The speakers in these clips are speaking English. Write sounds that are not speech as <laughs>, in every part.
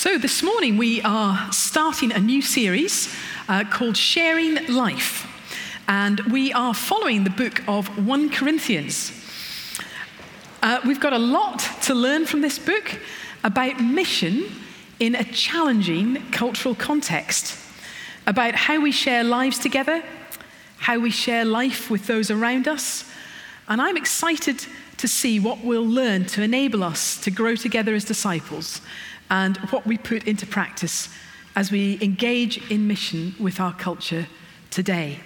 So, this morning we are starting a new series uh, called Sharing Life. And we are following the book of 1 Corinthians. Uh, we've got a lot to learn from this book about mission in a challenging cultural context, about how we share lives together, how we share life with those around us. And I'm excited to see what we'll learn to enable us to grow together as disciples and what we put into practice as we engage in mission with our culture today.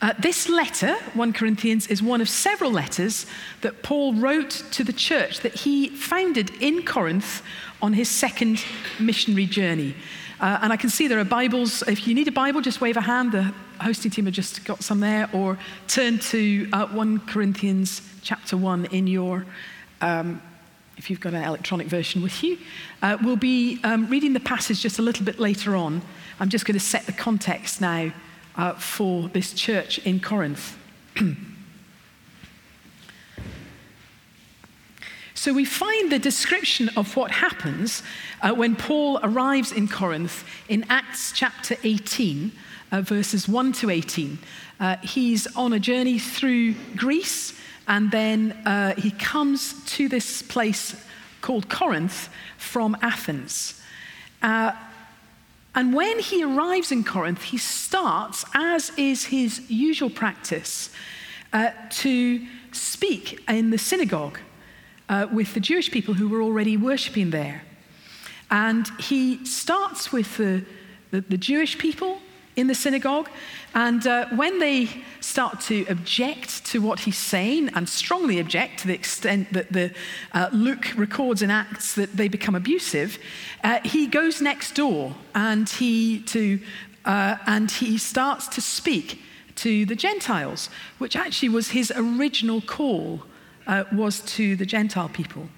Uh, this letter, 1 Corinthians, is one of several letters that Paul wrote to the church that he founded in Corinth on his second missionary journey. Uh, and I can see there are Bibles. If you need a Bible, just wave a hand. The hosting team have just got some there. Or turn to uh, 1 Corinthians chapter 1 in your um, if you've got an electronic version with you. Uh, we'll be um, reading the passage just a little bit later on. I'm just going to set the context now uh, for this church in Corinth. <clears throat> so we find the description of what happens uh, when Paul arrives in Corinth in Acts chapter 18, uh, verses 1 to 18. Uh, he's on a journey through Greece. And then uh, he comes to this place called Corinth from Athens. Uh, and when he arrives in Corinth, he starts, as is his usual practice, uh, to speak in the synagogue uh, with the Jewish people who were already worshipping there. And he starts with the, the, the Jewish people in the synagogue. And uh, when they start to object to what he's saying, and strongly object to the extent that the uh, Luke records in Acts that they become abusive, uh, he goes next door and he to uh, and he starts to speak to the Gentiles, which actually was his original call uh, was to the Gentile people.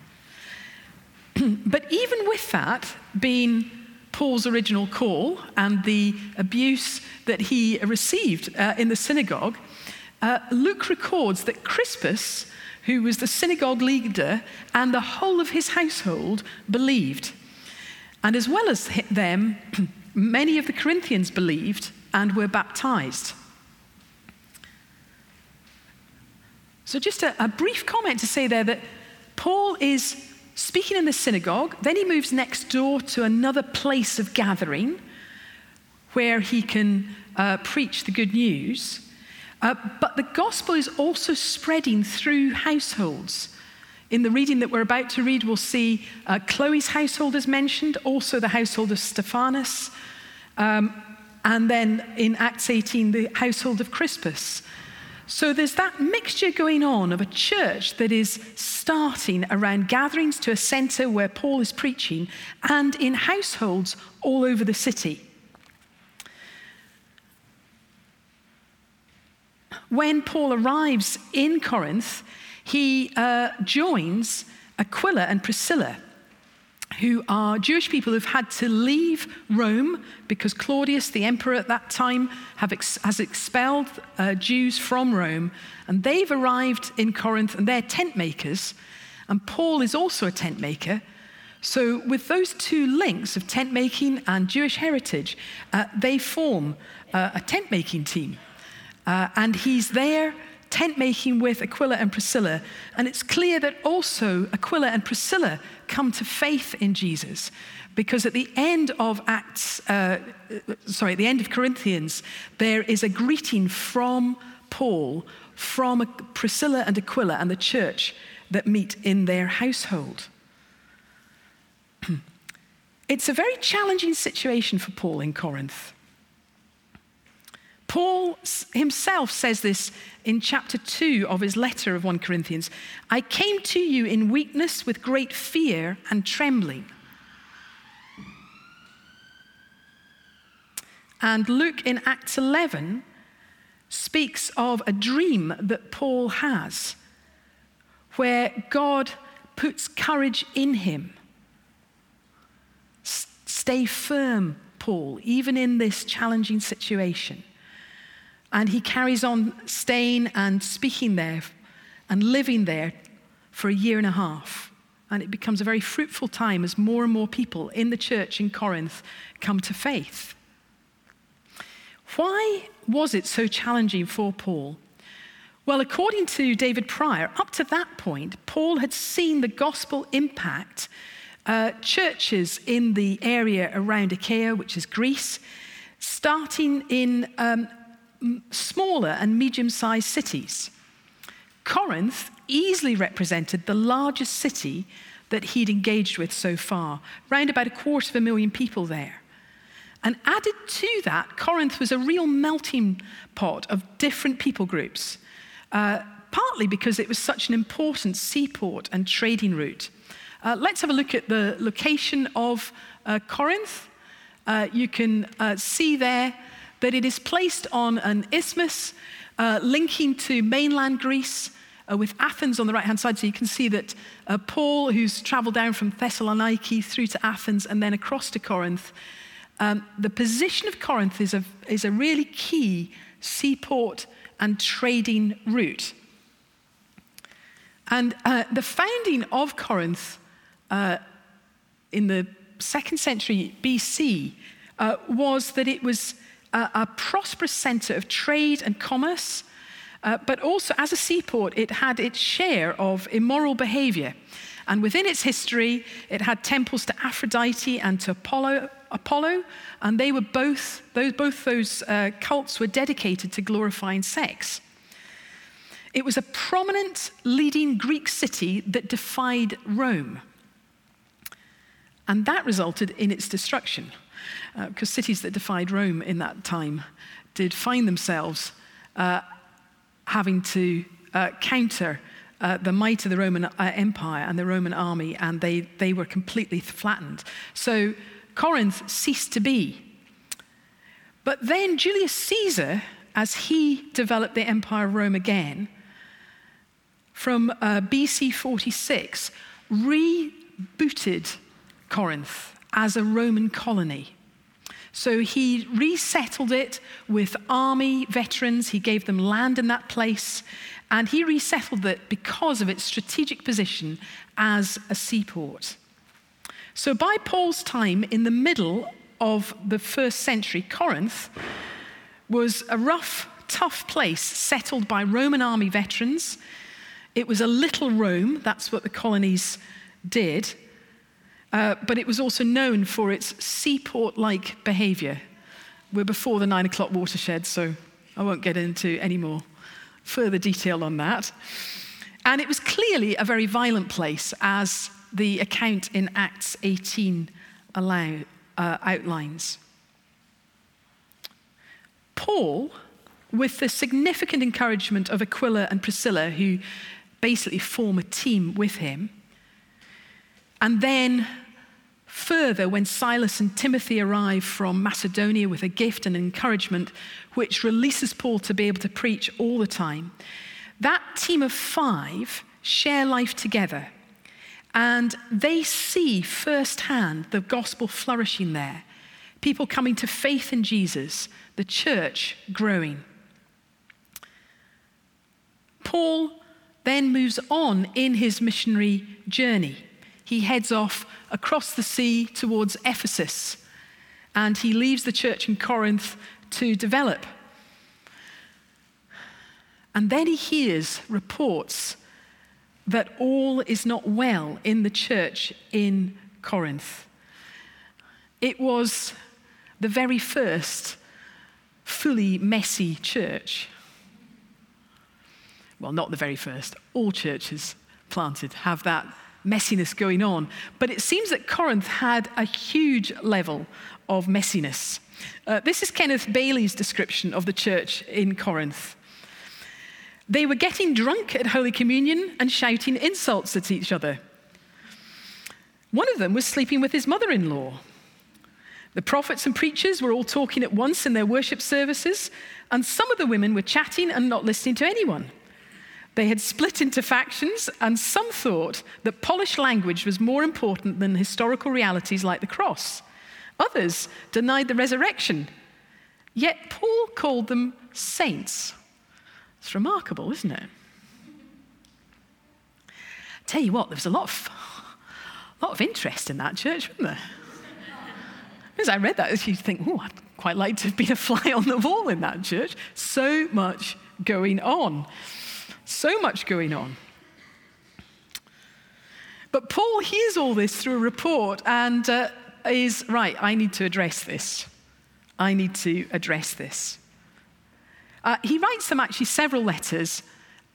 <clears throat> but even with that being Paul's original call and the abuse that he received uh, in the synagogue, uh, Luke records that Crispus, who was the synagogue leader, and the whole of his household believed. And as well as them, <clears throat> many of the Corinthians believed and were baptized. So, just a, a brief comment to say there that Paul is speaking in the synagogue. Then he moves next door to another place of gathering where he can uh, preach the good news. Uh, but the gospel is also spreading through households. In the reading that we're about to read, we'll see uh, Chloe's household is mentioned, also the household of Stephanas, um, and then in Acts 18, the household of Crispus. So there's that mixture going on of a church that is starting around gatherings to a center where Paul is preaching and in households all over the city. When Paul arrives in Corinth, he uh, joins Aquila and Priscilla who are Jewish people who've had to leave Rome because Claudius, the emperor at that time, ex- has expelled uh, Jews from Rome. And they've arrived in Corinth and they're tent makers. And Paul is also a tent maker. So, with those two links of tent making and Jewish heritage, uh, they form uh, a tent making team. Uh, and he's there tent making with Aquila and Priscilla. And it's clear that also Aquila and Priscilla come to faith in Jesus. Because at the end of Acts, uh, sorry, at the end of Corinthians, there is a greeting from Paul, from Priscilla and Aquila and the church that meet in their household. <clears throat> it's a very challenging situation for Paul in Corinth. Paul himself says this in chapter 2 of his letter of 1 Corinthians I came to you in weakness with great fear and trembling. And Luke in Acts 11 speaks of a dream that Paul has where God puts courage in him. Stay firm, Paul, even in this challenging situation. And he carries on staying and speaking there and living there for a year and a half And it becomes a very fruitful time as more and more people in the church in Corinth come to faith. Why was it so challenging for Paul? Well, according to David Prior, up to that point, Paul had seen the gospel impact uh, churches in the area around Achaia, which is Greece, starting in um, smaller and medium sized cities. Corinth easily represented the largest city that he'd engaged with so far, round about a quarter of a million people there. And added to that, Corinth was a real melting pot of different people groups, uh, partly because it was such an important seaport and trading route. Uh, let's have a look at the location of uh, Corinth. Uh, you can uh, see there that it is placed on an isthmus uh, linking to mainland Greece. Uh, with Athens on the right hand side. So you can see that uh, Paul, who's traveled down from Thessaloniki through to Athens and then across to Corinth, um, the position of Corinth is a, is a really key seaport and trading route. And uh, the founding of Corinth uh, in the second century BC uh, was that it was a, a prosperous center of trade and commerce, uh, but also as a seaport, it had its share of immoral behavior. And within its history, it had temples to Aphrodite and to Apollo, Apollo and they were both, those, both those uh, cults were dedicated to glorifying sex. It was a prominent leading Greek city that defied Rome. And that resulted in its destruction, because cities that defied Rome in that time did find themselves uh, having to uh, counter uh, the might of the Roman uh, Empire and the Roman army, and they, they were completely flattened. So Corinth ceased to be. But then Julius Caesar, as he developed the Empire of Rome again, from uh, BC 46, rebooted Corinth as a Roman colony. So he resettled it with army veterans, he gave them land in that place, and he resettled it because of its strategic position as a seaport. So by Paul's time, in the middle of the first century, Corinth was a rough, tough place settled by Roman army veterans. It was a little Rome, that's what the colonies did. Uh, but it was also known for its seaport like behavior. We're before the nine o'clock watershed, so I won't get into any more further detail on that. And it was clearly a very violent place, as the account in Acts 18 allow, uh, outlines. Paul, with the significant encouragement of Aquila and Priscilla, who basically form a team with him, and then Further, when Silas and Timothy arrive from Macedonia with a gift and encouragement, which releases Paul to be able to preach all the time, that team of five share life together. And they see firsthand the gospel flourishing there, people coming to faith in Jesus, the church growing. Paul then moves on in his missionary journey he heads off across the sea towards Ephesus and he leaves the church in Corinth to develop. And then he hears reports that all is not well in the church in Corinth. It was the very first fully messy church. Well, not the very first. All churches planted have that messiness going on. But it seems that Corinth had a huge level of messiness. Uh, this is Kenneth Bailey's description of the church in Corinth. They were getting drunk at Holy Communion and shouting insults at each other. One of them was sleeping with his mother in law. The prophets and preachers were all talking at once in their worship services, and some of the women were chatting and not listening to anyone. They had split into factions, and some thought that polished language was more important than historical realities like the cross. Others denied the resurrection. Yet Paul called them saints. It's remarkable, isn't it? Tell you what, there was a lot of A lot of interest in that church, wasn't there? As I read that, you think, oh, I'd quite like to have been a fly on the wall in that church. So much going on. So much going on. But Paul hears all this through a report and uh, is, right, I need to address this. I need to address this. Uh, he writes them actually several letters,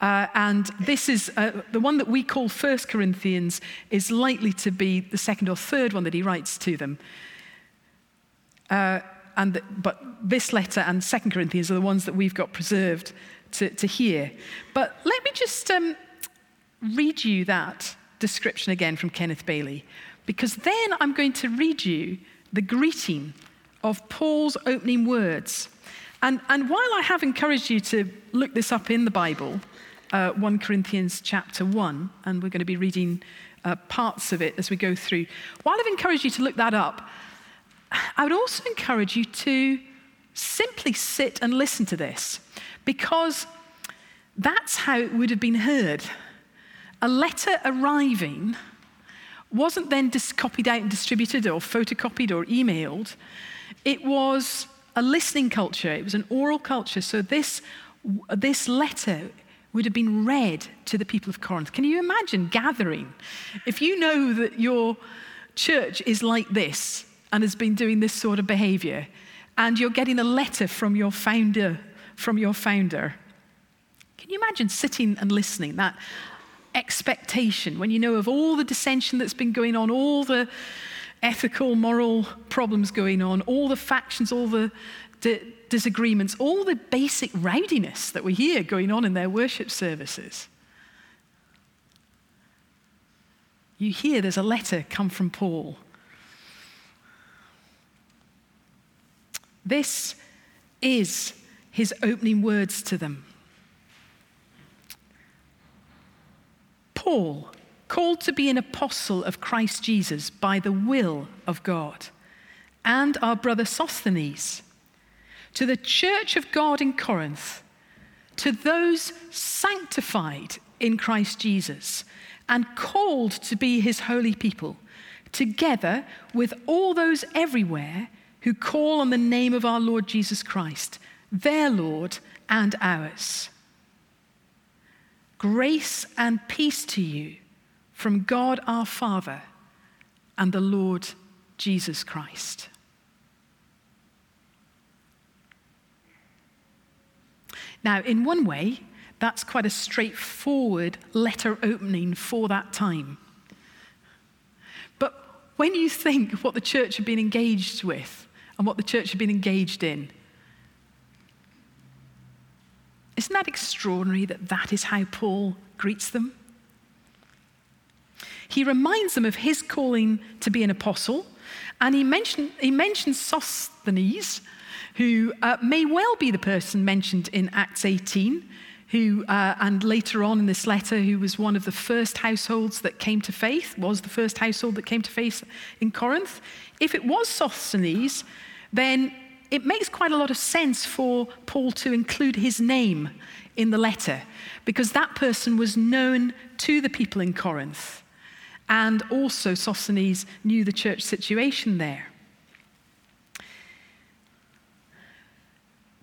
uh, and this is uh, the one that we call First Corinthians is likely to be the second or third one that he writes to them. Uh, and the, but this letter and Second Corinthians are the ones that we've got preserved to, to hear. But let me just um, read you that description again from Kenneth Bailey, because then I'm going to read you the greeting of Paul's opening words. And, and while I have encouraged you to look this up in the Bible, uh, 1 Corinthians chapter 1, and we're going to be reading uh, parts of it as we go through, while I've encouraged you to look that up, I would also encourage you to simply sit and listen to this because that's how it would have been heard. A letter arriving wasn't then just copied out and distributed or photocopied or emailed. It was a listening culture, it was an oral culture. So this, this letter would have been read to the people of Corinth. Can you imagine gathering? If you know that your church is like this and has been doing this sort of behavior, and you're getting a letter from your founder, from your founder. Can you imagine sitting and listening? That expectation when you know of all the dissension that's been going on, all the ethical, moral problems going on, all the factions, all the di- disagreements, all the basic rowdiness that we hear going on in their worship services. You hear there's a letter come from Paul. This is his opening words to them. Paul, called to be an apostle of Christ Jesus by the will of God, and our brother Sosthenes, to the church of God in Corinth, to those sanctified in Christ Jesus and called to be his holy people, together with all those everywhere who call on the name of our Lord Jesus Christ, their Lord and ours. Grace and peace to you from God our Father and the Lord Jesus Christ. Now, in one way, that's quite a straightforward letter opening for that time. But when you think of what the church had been engaged with and what the church had been engaged in, isn't that extraordinary that that is how Paul greets them? He reminds them of his calling to be an apostle, and he, mentioned, he mentions Sosthenes, who uh, may well be the person mentioned in Acts 18, who, uh, and later on in this letter, who was one of the first households that came to faith, was the first household that came to faith in Corinth. If it was Sosthenes, then it makes quite a lot of sense for Paul to include his name in the letter because that person was known to the people in Corinth. And also, Sosthenes knew the church situation there.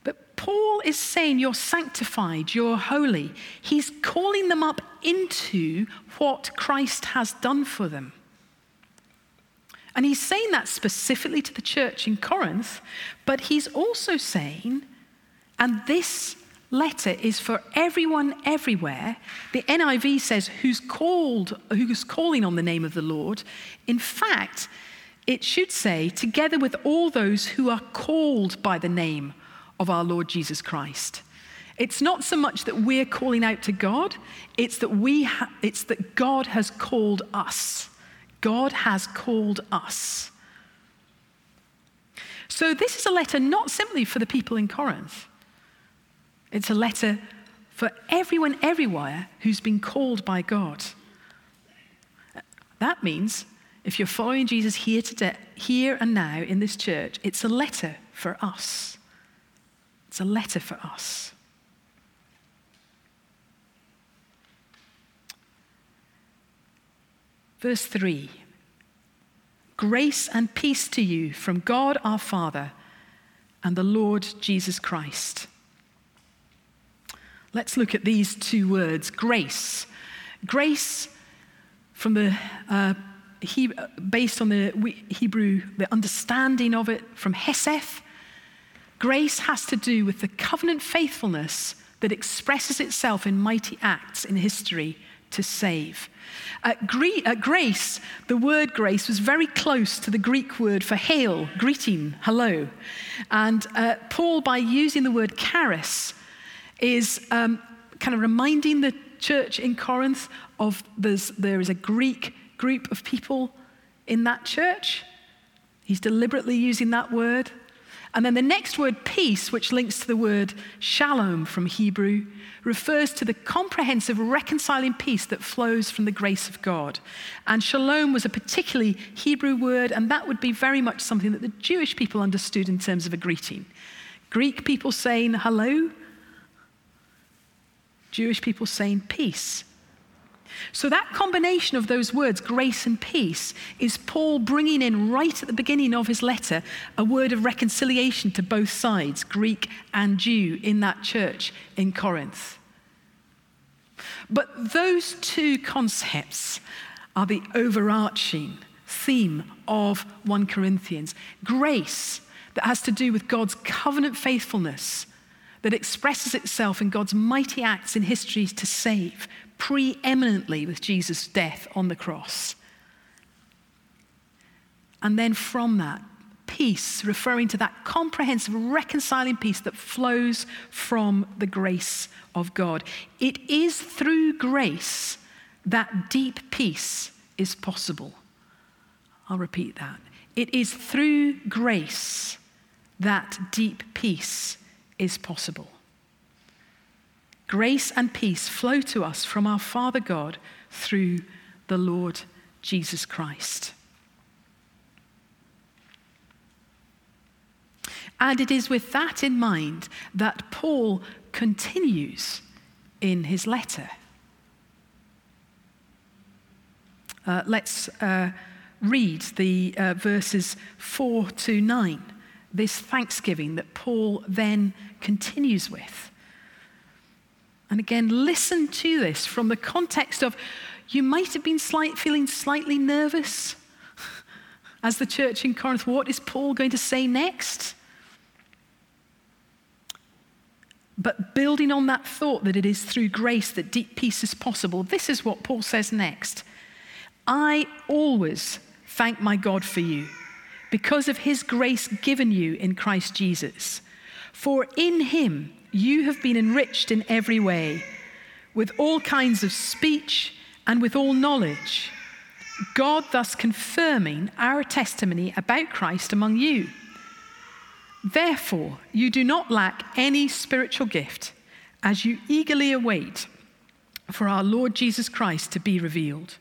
But Paul is saying, You're sanctified, you're holy. He's calling them up into what Christ has done for them. And he's saying that specifically to the church in Corinth, but he's also saying, and this letter is for everyone everywhere. The NIV says, who's called, who's calling on the name of the Lord. In fact, it should say, together with all those who are called by the name of our Lord Jesus Christ. It's not so much that we're calling out to God, it's that, we ha- it's that God has called us. God has called us. So, this is a letter not simply for the people in Corinth, it's a letter for everyone everywhere who's been called by God. That means if you're following Jesus here today, here and now in this church, it's a letter for us. It's a letter for us. Verse 3 Grace and peace to you from God our Father and the Lord Jesus Christ. Let's look at these two words grace. Grace, from the uh, he, based on the Hebrew, the understanding of it from hesed, grace has to do with the covenant faithfulness that expresses itself in mighty acts in history to save. At, Gre- at grace, the word grace was very close to the Greek word for hail, greeting, hello. And uh, Paul, by using the word charis, is um, kind of reminding the church in Corinth of there is a Greek group of people in that church. He's deliberately using that word. And then the next word, peace, which links to the word shalom from Hebrew, refers to the comprehensive reconciling peace that flows from the grace of God. And shalom was a particularly Hebrew word, and that would be very much something that the Jewish people understood in terms of a greeting. Greek people saying hello, Jewish people saying peace. So, that combination of those words, grace and peace, is Paul bringing in right at the beginning of his letter a word of reconciliation to both sides, Greek and Jew, in that church in Corinth. But those two concepts are the overarching theme of 1 Corinthians grace that has to do with God's covenant faithfulness that expresses itself in God's mighty acts in history to save, preeminently with Jesus' death on the cross. And then from that, peace, referring to that comprehensive, reconciling peace that flows from the grace of God. It is through grace that deep peace is possible. I'll repeat that. It is through grace that deep peace is possible. Grace and peace flow to us from our Father God through the Lord Jesus Christ. And it is with that in mind that Paul continues in his letter. Uh, let's uh, read the uh, verses 4 to 9, this thanksgiving that Paul then continues with. And again, listen to this from the context of you might have been slight, feeling slightly nervous <laughs> as the church in Corinth. What is Paul going to say next? But building on that thought that it is through grace that deep peace is possible, this is what Paul says next. I always thank my God for you because of his grace given you in Christ Jesus. For in him, you have been enriched in every way, with all kinds of speech and with all knowledge. God thus confirming our testimony about Christ among you. Therefore, you do not lack any spiritual gift as you eagerly await for our Lord Jesus Christ to be revealed.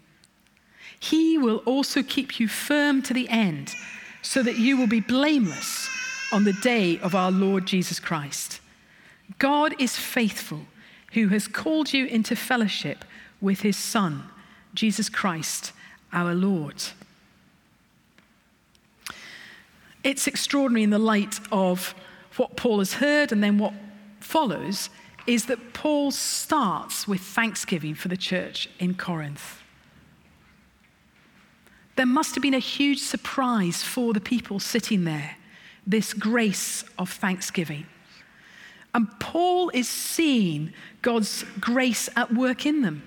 He will also keep you firm to the end, so that you will be blameless on the day of our Lord Jesus Christ. God is faithful, who has called you into fellowship with his Son, Jesus Christ, our Lord. It's extraordinary in the light of what Paul has heard and then what follows is that Paul starts with thanksgiving for the church in Corinth. There must have been a huge surprise for the people sitting there, this grace of thanksgiving. And Paul is seeing God's grace at work in them.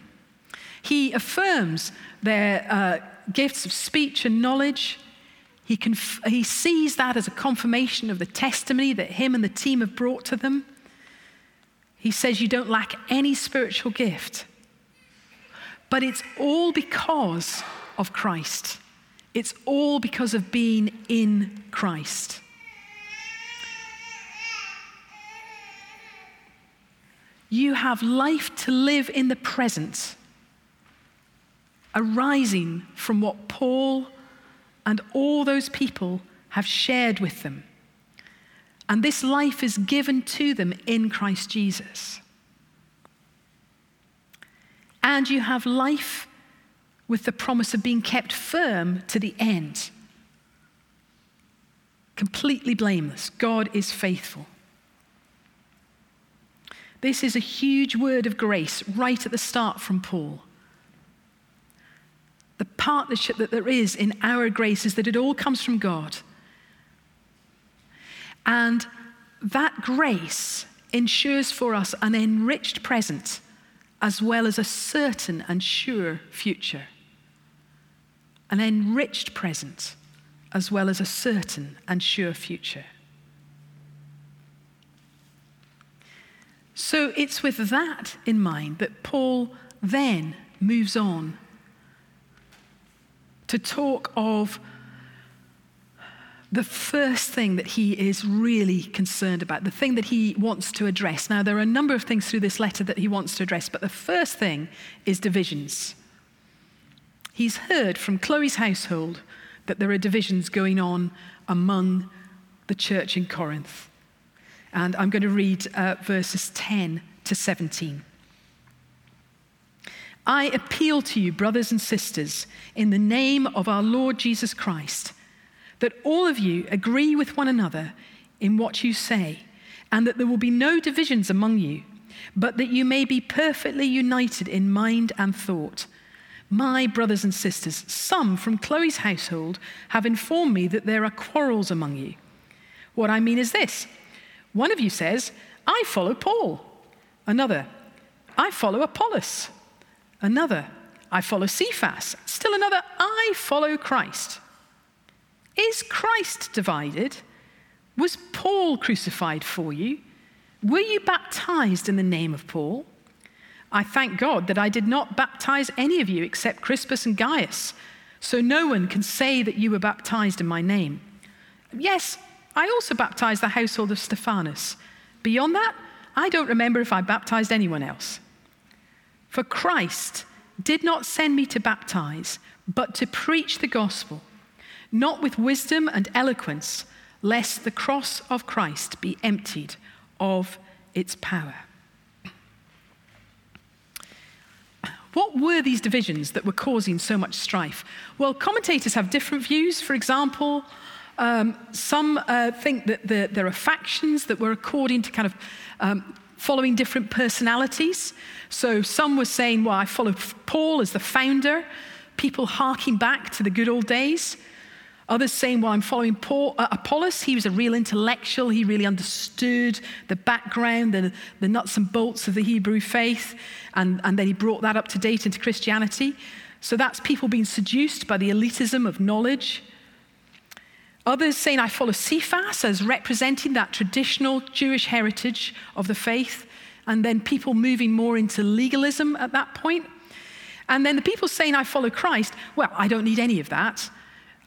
He affirms their uh, gifts of speech and knowledge. He, conf- he sees that as a confirmation of the testimony that him and the team have brought to them. He says, You don't lack any spiritual gift. But it's all because of Christ. It's all because of being in Christ. You have life to live in the present, arising from what Paul and all those people have shared with them. And this life is given to them in Christ Jesus. And you have life with the promise of being kept firm to the end. completely blameless. God is faithful. This is a huge word of grace right at the start from Paul. The partnership that there is in our grace is that it all comes from God. And that grace ensures for us an enriched present as well as a certain and sure future. An enriched present as well as a certain and sure future. So it's with that in mind that Paul then moves on to talk of the first thing that he is really concerned about, the thing that he wants to address. Now, there are a number of things through this letter that he wants to address, but the first thing is divisions. He's heard from Chloe's household that there are divisions going on among the church in Corinth. And I'm going to read uh, verses 10 to 17. I appeal to you, brothers and sisters, in the name of our Lord Jesus Christ, that all of you agree with one another in what you say, and that there will be no divisions among you, but that you may be perfectly united in mind and thought. My brothers and sisters, some from Chloe's household have informed me that there are quarrels among you. What I mean is this one of you says, I follow Paul. Another, I follow Apollos. Another, I follow Cephas. Still another, I follow Christ. Is Christ divided? Was Paul crucified for you? Were you baptized in the name of Paul? I thank God that I did not baptize any of you except Crispus and Gaius, so no one can say that you were baptized in my name. Yes, I also baptized the household of Stephanas. Beyond that, I don't remember if I baptized anyone else. For Christ did not send me to baptize, but to preach the gospel, not with wisdom and eloquence, lest the cross of Christ be emptied of its power. What were these divisions that were causing so much strife? Well, commentators have different views. For example, um, some uh, think that the, there are factions that were according to kind of um, following different personalities. So some were saying, well, I follow Paul as the founder, people harking back to the good old days. Others saying, well, I'm following Paul, uh, Apollos. He was a real intellectual. He really understood the background, the, nuts and bolts of the Hebrew faith. And, and then he brought that up to date into Christianity. So that's people being seduced by the elitism of knowledge. Others saying, I follow Cephas as representing that traditional Jewish heritage of the faith, and then people moving more into legalism at that point. And then the people saying, I follow Christ, well, I don't need any of that.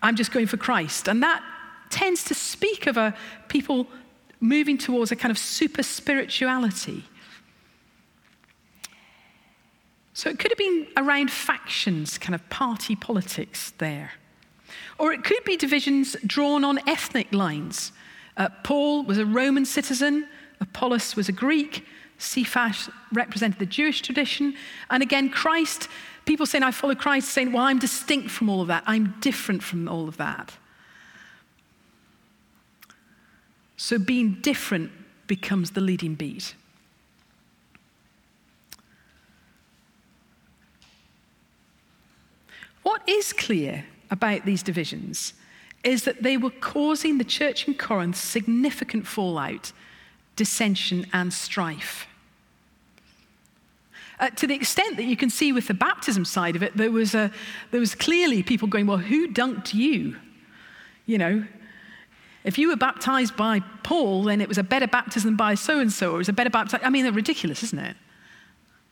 I'm just going for Christ. And that tends to speak of a people moving towards a kind of super spirituality. So it could have been around factions, kind of party politics there. Or it could be divisions drawn on ethnic lines. Uh, Paul was a Roman citizen, Apollos was a Greek, Cephas represented the Jewish tradition. And again, Christ, people saying, I follow Christ, saying, Well, I'm distinct from all of that, I'm different from all of that. So being different becomes the leading beat. What is clear about these divisions is that they were causing the church in Corinth significant fallout, dissension, and strife. Uh, to the extent that you can see with the baptism side of it, there was, a, there was clearly people going, Well, who dunked you? You know, if you were baptized by Paul, then it was a better baptism by so and so, or it was a better baptism. I mean, they're ridiculous, isn't it?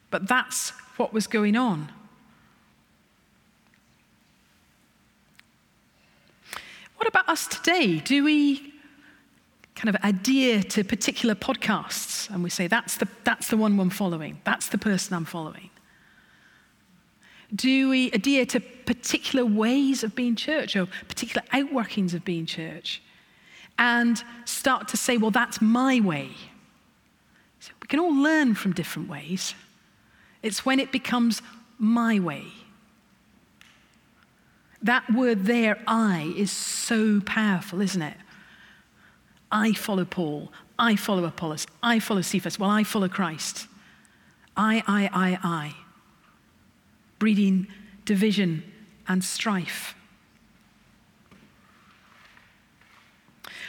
But that's what was going on. What about us today? Do we kind of adhere to particular podcasts and we say, that's the, that's the one I'm following, that's the person I'm following? Do we adhere to particular ways of being church or particular outworkings of being church? And start to say, well, that's my way. So we can all learn from different ways. It's when it becomes my way that word there, I, is so powerful, isn't it? I follow Paul. I follow Apollos. I follow Cephas. Well, I follow Christ. I, I, I, I. Breeding division and strife.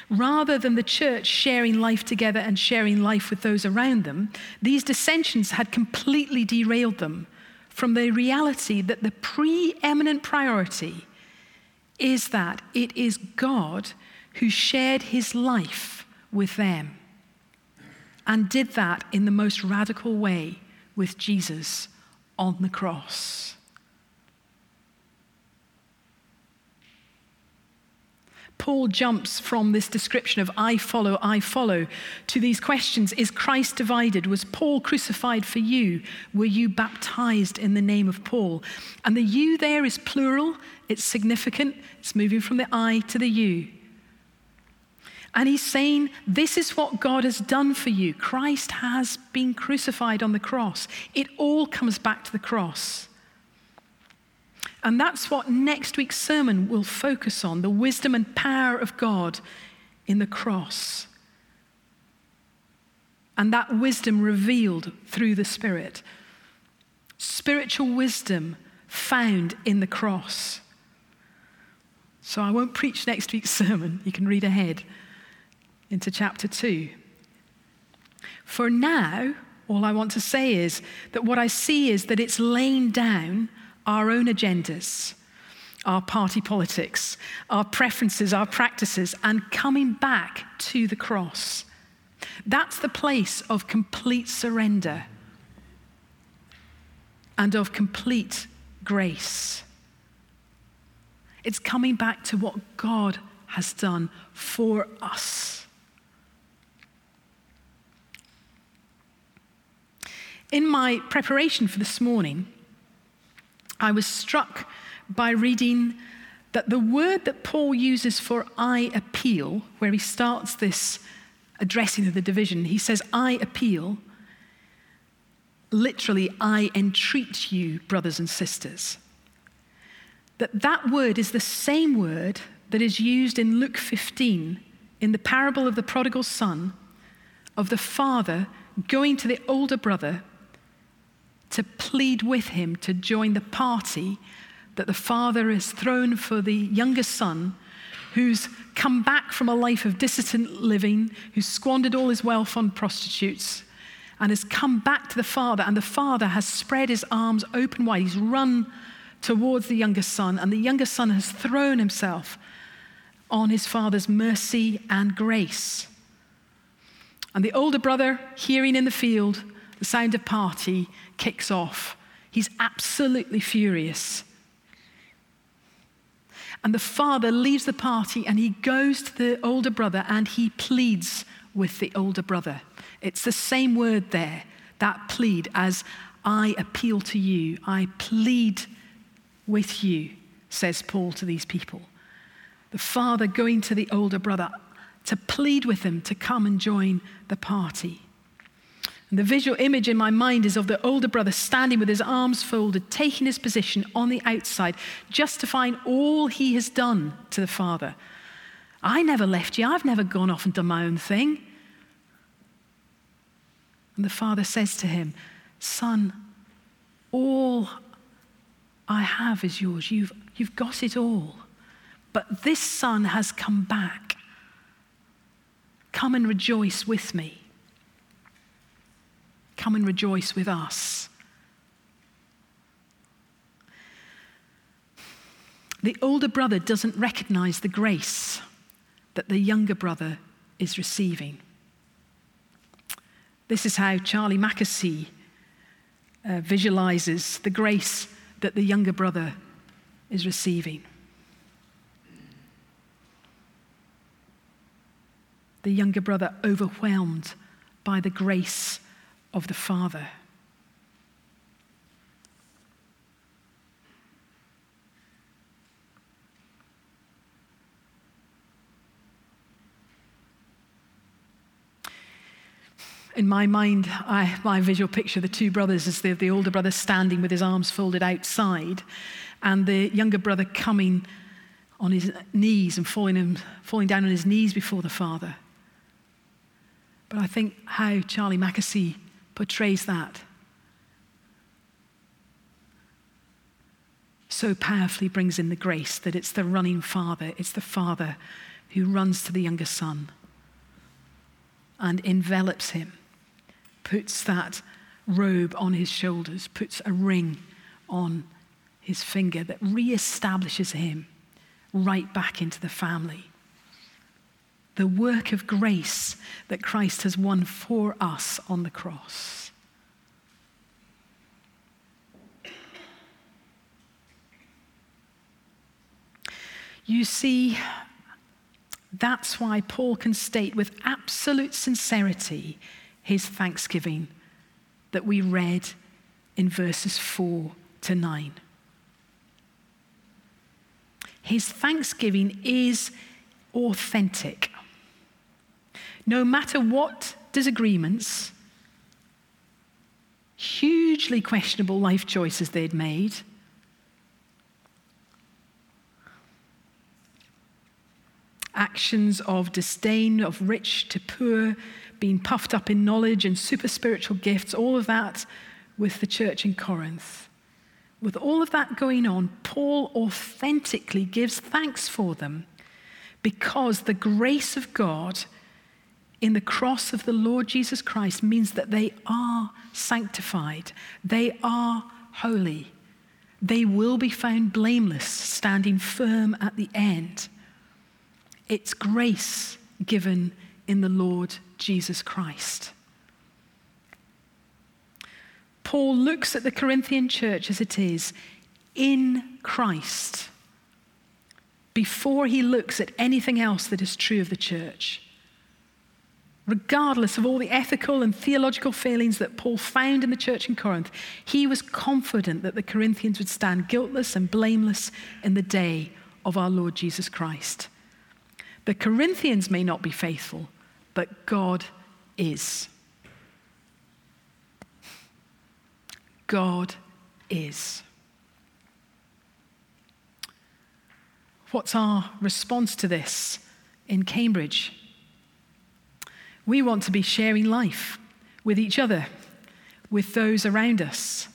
Rather than the church sharing life together and sharing life with those around them, these dissensions had completely derailed them from the reality that the preeminent priority is that it is God who shared his life with them and did that in the most radical way with Jesus on the cross. Paul jumps from this description of I follow, I follow to these questions Is Christ divided? Was Paul crucified for you? Were you baptized in the name of Paul? And the you there is plural, it's significant, it's moving from the I to the you. And he's saying, This is what God has done for you. Christ has been crucified on the cross. It all comes back to the cross. And that's what next week's sermon will focus on the wisdom and power of God in the cross. And that wisdom revealed through the Spirit. Spiritual wisdom found in the cross. So I won't preach next week's <laughs> sermon. You can read ahead into chapter 2. For now, all I want to say is that what I see is that it's laying down our own agendas, our party politics, our preferences, our practices, and coming back to the cross. That's the place of complete surrender and of complete grace. It's coming back to what God has done for us. In my preparation for this morning, I was struck by reading that the word that Paul uses for I appeal, where he starts this addressing of the division, he says, I appeal. Literally, I entreat you, brothers and sisters. That that word is the same word that is used in Luke 15 in the parable of the prodigal son, of the father going to the older brother to plead with him to join the party that the father has thrown for the younger son who's come back from a life of dissident living, who's squandered all his wealth on prostitutes, and has come back to the father. And the father has spread his arms open wide. He's run towards the younger son, and the younger son has thrown himself on his father's mercy and grace. And the older brother, hearing in the field the sound of party, kicks off. He's absolutely furious. And the father leaves the party and he goes to the older brother and he pleads with the older brother. It's the same word there, that plead, as I appeal to you. I plead with you, says Paul to these people. The father going to the older brother to plead with him to come and join the party. And the visual image in my mind is of the older brother standing with his arms folded, taking his position on the outside, justifying all he has done to the father. I never left you. I've never gone off and done my own thing. And the father says to him, Son, all I have is yours. You've, you've got it all. But this son has come back. Come and rejoice with me. Come and rejoice with us. The older brother doesn't recognize the grace that the younger brother is receiving. This is how Charlie Mackesy uh, visualizes the grace that the younger brother is receiving. The younger brother overwhelmed by the grace of the Father. in my mind, I, my visual picture, of the two brothers, is the, the older brother standing with his arms folded outside, and the younger brother coming on his knees and falling, him, falling down on his knees before the father But I think how Charlie Mackesy portrays that so powerfully brings in the grace that it's the running father, it's the father who runs to the younger son and envelops him, puts that robe on his shoulders, puts a ring on his finger that reestablishes him right back into the family. The work of grace that Christ has won for us on the cross. You see, that's why Paul can state with absolute sincerity his thanksgiving that we read in verses 4 to 9. His thanksgiving is authentic. No matter what disagreements, hugely questionable life choices they'd made, actions of disdain of rich to poor, being puffed up in knowledge and super spiritual gifts, all of that with the church in Corinth. With all of that going on, Paul authentically gives thanks for them because the grace of God in the cross of the Lord Jesus Christ means that they are sanctified, they are holy, they will be found blameless, standing firm at the end. It's grace given in the Lord Jesus Christ. Paul looks at the Corinthian church as it is in Christ before he looks at anything else that is true of the church. Regardless of all the ethical and theological failings that Paul found in the church in Corinth, he was confident that the Corinthians would stand guiltless and blameless in the day of our Lord Jesus Christ. The Corinthians may not be faithful, but God is. God is. What's our response to this in Cambridge? We want to be sharing life with each other, with those around us.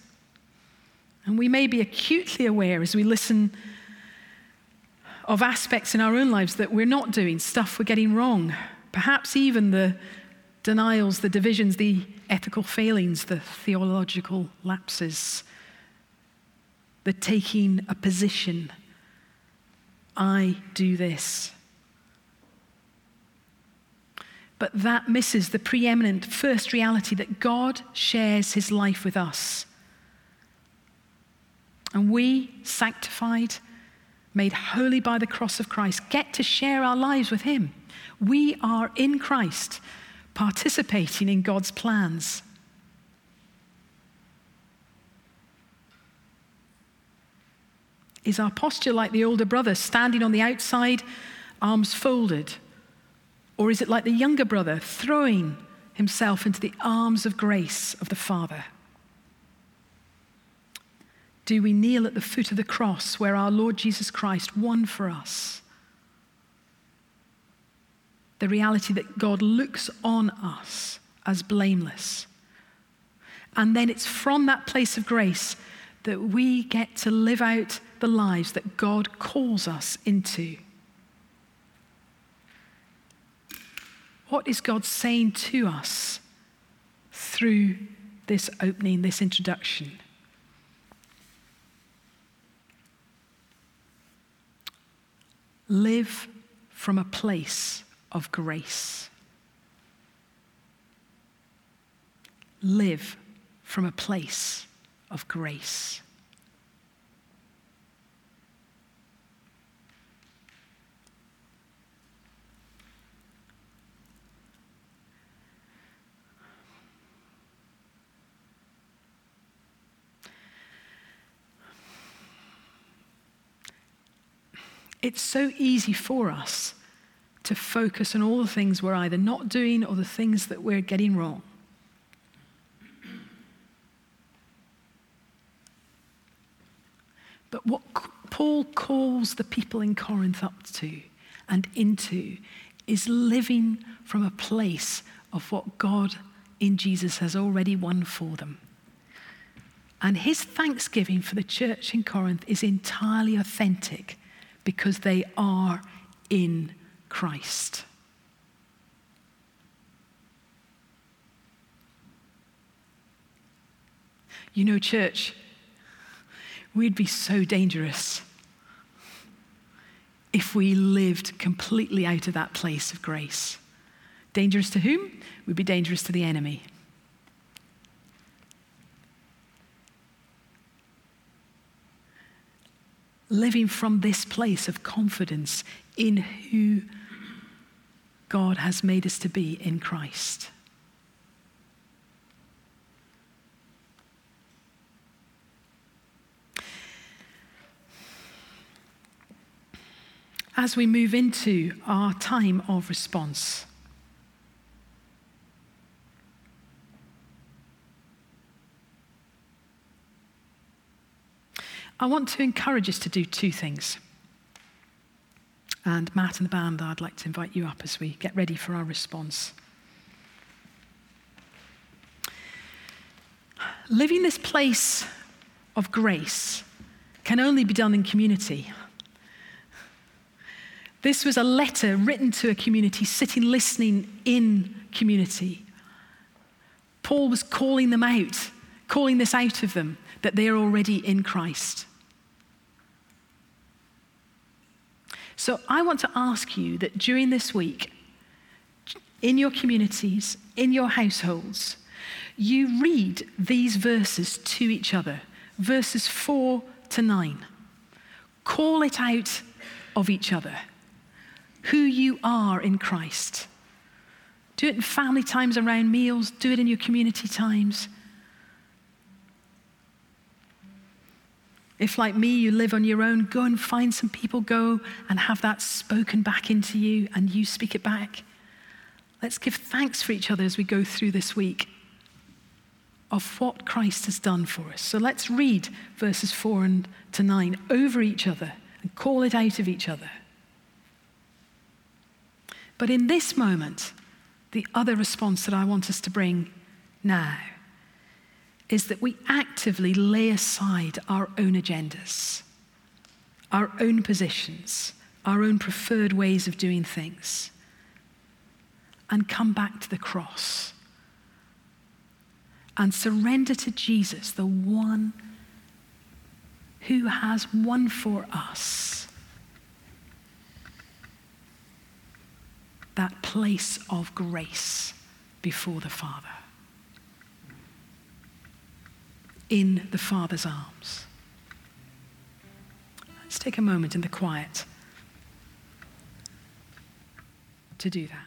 And we may be acutely aware as we listen of aspects in our own lives that we're not doing, stuff we're getting wrong, perhaps even the denials, the divisions, the ethical failings, the theological lapses, the taking a position. I do this. But that misses the preeminent first reality that God shares his life with us. And we, sanctified, made holy by the cross of Christ, get to share our lives with Him. We are in Christ, participating in God's plans. Is our posture like the older brother, standing on the outside, arms folded? Or is it like the younger brother, throwing himself into the arms of grace of the Father? do we kneel at the foot of the cross where our Lord Jesus Christ won for us. The reality that God looks on us as blameless. And then it's from that place of grace that we get to live out the lives that God calls us into. What is God saying to us through this opening, this introduction? live from a place of grace. Live from a place of grace. It's so easy for us to focus on all the things we're either not doing or the things that we're getting wrong. But what Paul calls the people in Corinth up to and into is living from a place of what God in Jesus has already won for them. And his thanksgiving for the church in Corinth is entirely authentic because they are in Christ. You know, church, we'd be so dangerous if we lived completely out of that place of grace. Dangerous to whom? We'd be dangerous to the enemy. Living from this place of confidence in who God has made us to be in Christ. as we move into our time of response. I want to encourage us to do two things. And Matt and the band, I'd like to invite you up as we get ready for our response. Living this place of grace can only be done in community. This was a letter written to a community, sitting listening in community. Paul was calling them out, calling this out of them, that they are already in Christ. So I want to ask you that during this week, in your communities, in your households, you read these verses to each other, verses 4 to 9. Call it out of each other who you are in Christ. Do it in family times around meals, do it in your community times. If, like me, you live on your own, go and find some people, go and have that spoken back into you, and you speak it back. Let's give thanks for each other as we go through this week of what Christ has done for us. So let's read verses 4 and to 9 over each other and call it out of each other. But in this moment, the other response that I want us to bring now is that we actively lay aside our own agendas, our own positions, our own preferred ways of doing things, and come back to the cross and surrender to Jesus, the one who has won for us that place of grace before the Father. In the Father's arms. Let's take a moment in the quiet to do that.